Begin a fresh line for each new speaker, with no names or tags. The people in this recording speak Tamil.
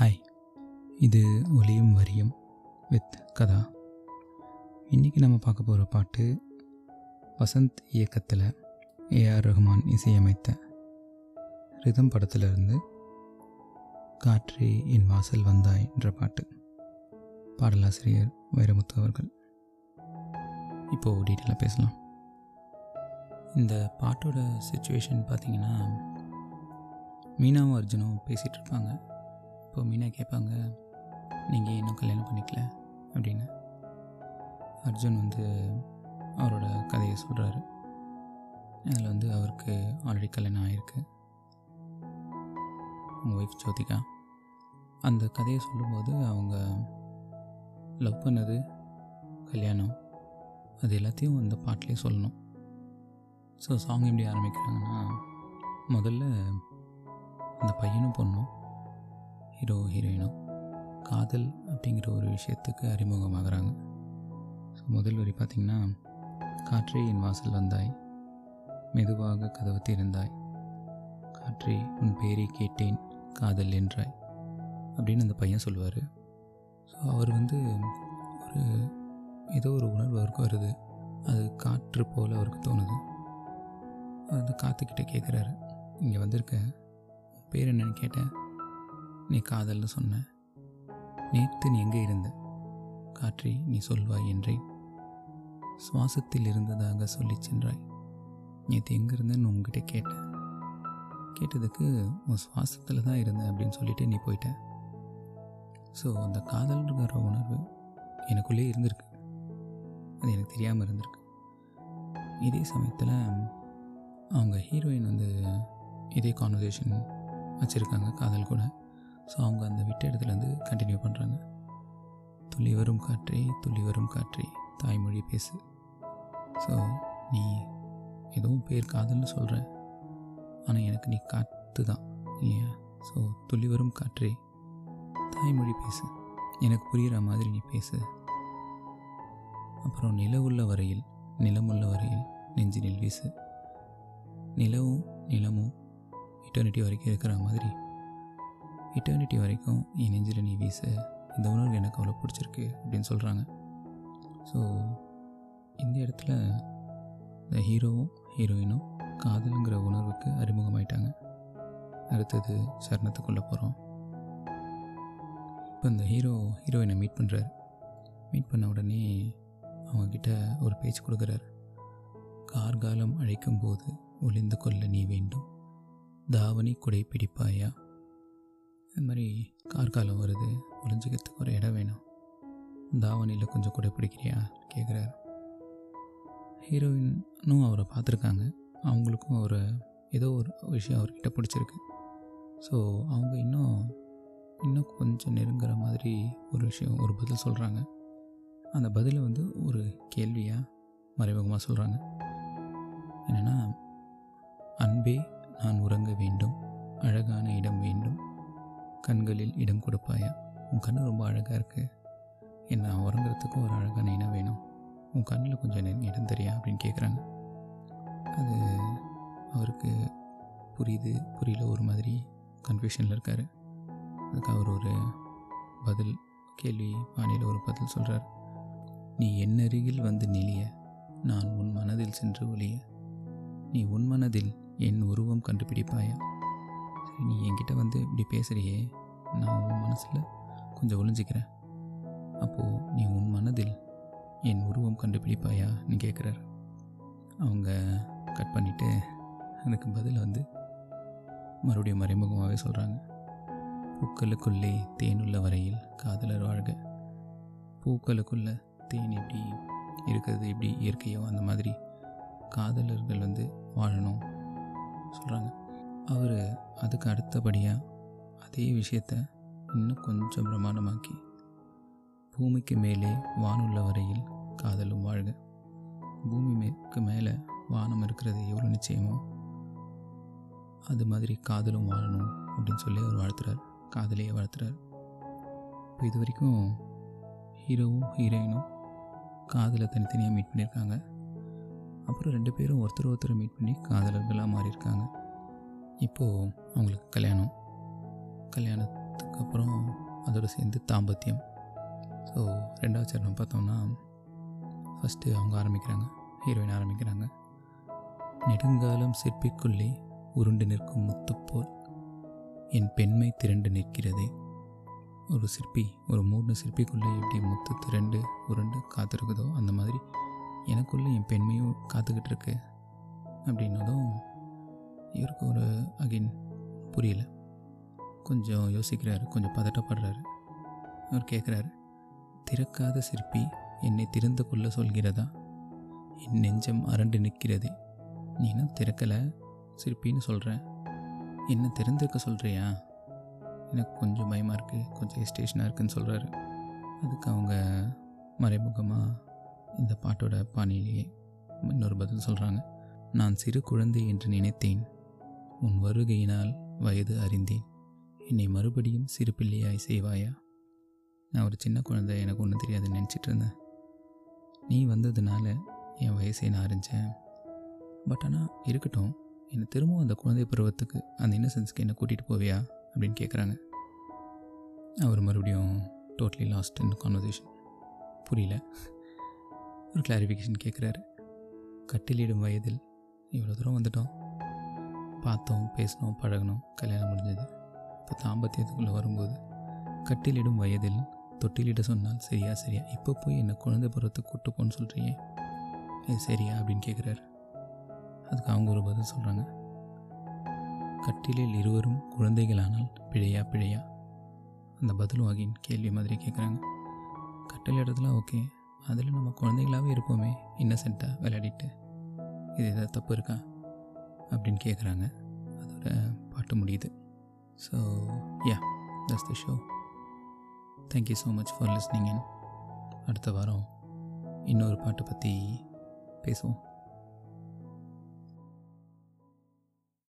ஹாய். இது ஒலியும் வரியும் வித் கதா. இன்றைக்கி நம்ம பார்க்க போகிற பாட்டு வசந்த் இயக்கத்தில் ஏஆர் ரஹ்மான் இசையமைத்த ரிதம் படத்திலிருந்து காற்றே என் வாசல் வந்தாய் என்ற பாட்டு. பாடலாசிரியர் வைரமுத்து அவர்கள். இப்போது டீட்டெயிலாக பேசலாம். இந்த பாட்டோட சுச்சுவேஷன் பார்த்தீங்கன்னா மீனாவும் அர்ஜுனும் பேசிகிட்டு இருப்பாங்க. இப்போ மீனா கேட்பாங்க நீங்கள் இன்னும் கல்யாணம் பண்ணிக்கல? அப்படின்னு. அர்ஜுன் வந்து அவரோட கதையை சொல்கிறாரு அதில் வந்து அவருக்கு ஆல்ரெடி கல்யாணம் ஆகிருக்கு அவங்க ஒய்ஃப் ஜோதிகா. அந்த கதையை சொல்லும்போது அவங்க லவ் பண்ணது கல்யாணம். அது எல்லாத்தையும் அந்த பாட்டிலே சொல்லணும். ஸோ சாங் எப்படி ஆரம்பிக்கிறாங்கன்னா முதல்ல அந்த பையனும் பொண்ணும் ஹீரோ ஹீரோயினும் காதல் அப்படிங்கிற ஒரு விஷயத்துக்கு அறிமுகமாகறாங்க. ஸோ முதல் வரி பார்த்திங்கன்னா காற்றே என் வாசல் வந்தாய் மெதுவாக கதவு திறந்தாய் காற்றே உன் பேரை கேட்டேன் காதல் என்றாய் அப்படின்னு அந்த பையன் சொல்லுவார். ஸோ அவர் வந்து ஒரு ஏதோ ஒரு உணர்வு அவருக்கு வருது. அது காற்று போல் அவருக்கு தோணுது. அந்த காற்றுக்கிட்ட கேட்குறாரு இங்கே வந்திருக்க உன் பேர் என்னன்னு கேட்டேன் நீ காதல்னு சொன்ன. நேற்று நீ எங்கே இருந்த? காற்றி நீ சொல்வாய் என்றேன். சுவாசத்தில் இருந்ததாக சொல்லி சென்றாய். நேற்று எங்கே இருந்தேன்னு உங்ககிட்ட கேட்டேன். கேட்டதுக்கு உன் சுவாசத்தில் தான் இருந்தேன் அப்படின்னு சொல்லிட்டு நீ போயிட்ட. ஸோ அந்த காதல்ங்கிற உணர்வு எனக்குள்ளே இருந்திருக்கு. அது எனக்கு தெரியாமல் இருந்திருக்கு. இதே சமயத்தில் அவங்க ஹீரோயின் வந்து இதே கான்வர்சேஷன் வச்சுருக்காங்க காதல் கூட. ஸோ அவங்க அந்த விட்ட இடத்துலேருந்து கண்டினியூ பண்ணுறாங்க துள்ளி வரும் காற்றே துள்ளி வரும் காற்றே தாய்மொழி பேசு. ஸோ நீ எதுவும் பேர் காதல்னு சொல்கிற ஆனால் எனக்கு நீ காற்று தான். இல்லையா ஸோ துள்ளி வரும் காற்றே தாய்மொழி பேசு. எனக்கு புரிகிற மாதிரி நீ பேசு. அப்புறம் நிலவுள்ள வரையில் நிலமுள்ள வரையில் நெஞ்சினில் வீசு. நிலவும் நிலமும் இட்டர்னிட்டி வரைக்கும் இருக்கிற மாதிரி இட்டர்னிட்டி வரைக்கும் என் நெஞ்சில் நீ வீச. இந்த உணர்வு எனக்கு அவ்வளோ பிடிச்சிருக்கு அப்படின்னு சொல்கிறாங்க ஸோ இந்த இடத்துல இந்த ஹீரோவும் ஹீரோயினும் காதலுங்கிற உணர்வுக்கு அறிமுகமாயிட்டாங்க. அடுத்தது சரணத்துக்குள்ளே போகிறோம் இப்போ இந்த ஹீரோ ஹீரோயினை மீட் பண்ணுறாரு மீட் பண்ண உடனே அவங்கக்கிட்ட ஒரு பேச்சு கொடுக்குறாரு. கார்காலம் அழைக்கும் போது ஒளிந்து கொள்ள நீ வேண்டும். தாவணி குடை பிடிப்பாயா இந்த மாதிரி கார்காலம் வருது. ஒளிஞ்சிக்கிறதுக்கு ஒரு இடம் வேணும். தாவணியில் கொஞ்சம் கூட பிடிக்கிறியா? கேட்குறாரு ஹீரோயினும் அவரை பார்த்துருக்காங்க. அவங்களுக்கும் அவரை ஏதோ ஒரு விஷயம் அவர்கிட்ட பிடிச்சிருக்கு. ஸோ அவங்க இன்னும் இன்னும் கொஞ்சம் நெருங்குற மாதிரி ஒரு விஷயம் ஒரு பதில் சொல்கிறாங்க அந்த பதிலை வந்து ஒரு கேள்வியாக மறைமுகமாக சொல்கிறாங்க என்னென்னா அன்பே நான் உறங்க வேண்டும். அழகான இடம் வேண்டும். கண்களில் இடம் கொடுப்பாயா? உன் கண்ணு ரொம்ப அழகாக இருக்குது என்ன உறங்குறதுக்கும் ஒரு அழகான இடம் வேணும். உன் கண்ணில் கொஞ்சம் இடம் தெரியா? அப்படின்னு கேட்குறாங்க அது அவருக்கு புரியுது புரியல ஒரு மாதிரி கன்ஃபியூஷனில் இருக்கார். அதுக்கு அவர் ஒரு பதில் கேள்வி பாணியில் ஒரு பதில் சொல்கிறார் நீ என்னருகில் வந்து நிலைய நான் உன் மனதில் சென்று ஒளிய. நீ உன் மனதில் என் உருவம் கண்டுபிடிப்பாயா? சரி நீ என்கிட்ட வந்து இப்படி பேசுகிறியே நான் உன் மனசில் கொஞ்சம் ஒளிஞ்சிக்கிறேன். அப்போது நீ உன் மனதில் என் உருவம் கண்டுபிடிப்பாயா நீ கேட்குறாரு அவங்க கட் பண்ணிவிட்டு அதுக்கு பதில் வந்து மறுபடியும் மறைமுகமாகவே சொல்கிறாங்க பூக்களுக்குள்ளே தேனுள்ள வரையில் காதலர் வாழ்க. பூக்களுக்குள்ள தேன் எப்படி இருக்கிறது எப்படி இயற்கையோ அந்த மாதிரி காதலர்கள் வந்து வாழணும் சொல்கிறாங்க அவர் அதுக்கு அடுத்தபடியாக அதே விஷயத்த இன்னும் கொஞ்சம் பிரமாண்டமாக்கி பூமிக்கு மேலே வானுள்ள வரையில் காதலும் வாழ்க. பூமி மேற்கு மேலே வானம் இருக்கிறது எவ்வளோ நிச்சயமோ அது மாதிரி காதலும் வாழணும் அப்படின்னு சொல்லி அவர் வாழ்த்துறார். காதலையே வாழ்த்துறார். இப்போ இது வரைக்கும் ஹீரோவும் ஹீரோயினும் காதலை தனித்தனியாக மீட் பண்ணியிருக்காங்க. அப்புறம் ரெண்டு பேரும் ஒருத்தர் ஒருத்தர் மீட் பண்ணி காதலர்களாக மாறியிருக்காங்க. இப்போது அவங்களுக்கு கல்யாணம். கல்யாணத்துக்கு அப்புறம் அதோடு சேர்ந்து தாம்பத்தியம். ஸோ ரெண்டாவது சரணம் பார்த்தோம்னா ஃபஸ்ட்டு அவங்க ஆரம்பிக்கிறாங்க ஹீரோயின் ஆரம்பிக்கிறாங்க. நெடுங்காலம் சிற்பிக்குள்ளே உருண்டு நிற்கும் முத்துப்போல் என் பெண்மை திரண்டு நிற்கிறதே. ஒரு சிற்பி ஒரு மூணு சிற்பிக்குள்ளே எப்படி முத்து திரண்டு உருண்டு காத்திருக்குதோ அந்த மாதிரி எனக்குள்ளே என் பெண்மையும் காத்துக்கிட்டு இருக்கு. அப்படின்னதும் இவருக்கு ஒரு அகெயின் புரியல. கொஞ்சம் யோசிக்கிறாரு கொஞ்சம் பதட்டப்படுறாரு. அவர் கேட்குறாரு திறக்காத சிற்பி என்னை திறந்து கொள்ள சொல்கிறதா? என் நெஞ்சம் அரண்டு நிற்கிறதே. நீ என்ன திறக்கலை சிற்பின்னு சொல்கிறேன் என்ன திறந்திருக்க சொல்கிறியா எனக்கு கொஞ்சம் பயமாக இருக்குது கொஞ்சம் ஹெஸ்டேஷனாக இருக்குதுன்னு சொல்கிறாரு அதுக்கு அவங்க மறைமுகமாக இந்த பாட்டோட பாணியிலேயே இன்னொரு பதில் சொல்கிறாங்க நான் சிறு குழந்தை என்று நினைத்தேன். உன் வருகையினால் வயது அறிந்தேன். என்னை மறுபடியும் சிறு பிள்ளையாய் செய்வாயா? நான் ஒரு சின்ன குழந்தை எனக்கு ஒன்றும் தெரியாதுன்னு நினச்சிட்டு இருந்தேன். நீ வந்ததுனால என் வயசை நான் அறிஞ்சேன். பட் ஆனால் இருக்கட்டும். என்னை திரும்பவும் அந்த குழந்தை பருவத்துக்கு அந்த இன்னசென்ஸ்க்கு என்னை கூட்டிகிட்டு போவியா? அப்படின்னு கேட்குறாங்க அவர் மறுபடியும் டோட்டலி லாஸ்ட் இன் கான்வர்சேஷன் புரியல. ஒரு கிளாரிஃபிகேஷன் கேட்குறாரு கட்டிலிடும் வயதில் இவ்வளோ தூரம் வந்துட்டோம். பார்த்தோம் பேசினோம் பழகினோம் கல்யாணம் முடிஞ்சது. இப்போ தாம்பத்தியத்துக்குள்ளே வரும்போது கட்டிலிடும் வயதில் தொட்டிலிட சொன்னால் சரியா சரியா இப்போ போய் என்னை குழந்தை பருவத்துக்கு கூட்டு போன்னு சொல்கிறீங்க இது சரியா அப்படின்னு கேட்குறாரு அதுக்கு அவங்க ஒரு பதில் சொல்கிறாங்க கட்டிலில் இருவரும் குழந்தைகளானால் பிழையா பிழையா? அந்த பதிலும் அகைன் கேள்வி மாதிரி கேட்குறாங்க கட்டில் இடத்துல ஓகே அதில் நம்ம குழந்தைகளாகவே இருப்போமே இன்னசென்ட்டாக விளையாடிட்டு. இது எதாவது தப்பு இருக்கா? அப்படின்னு கேட்குறாங்க அதோட பாட்டு முடியுது. So ya that's the show thank you so much for listening இன் அடுத்த வாரம் இன்னொரு பாட்டை பற்றி பேசுவோம்.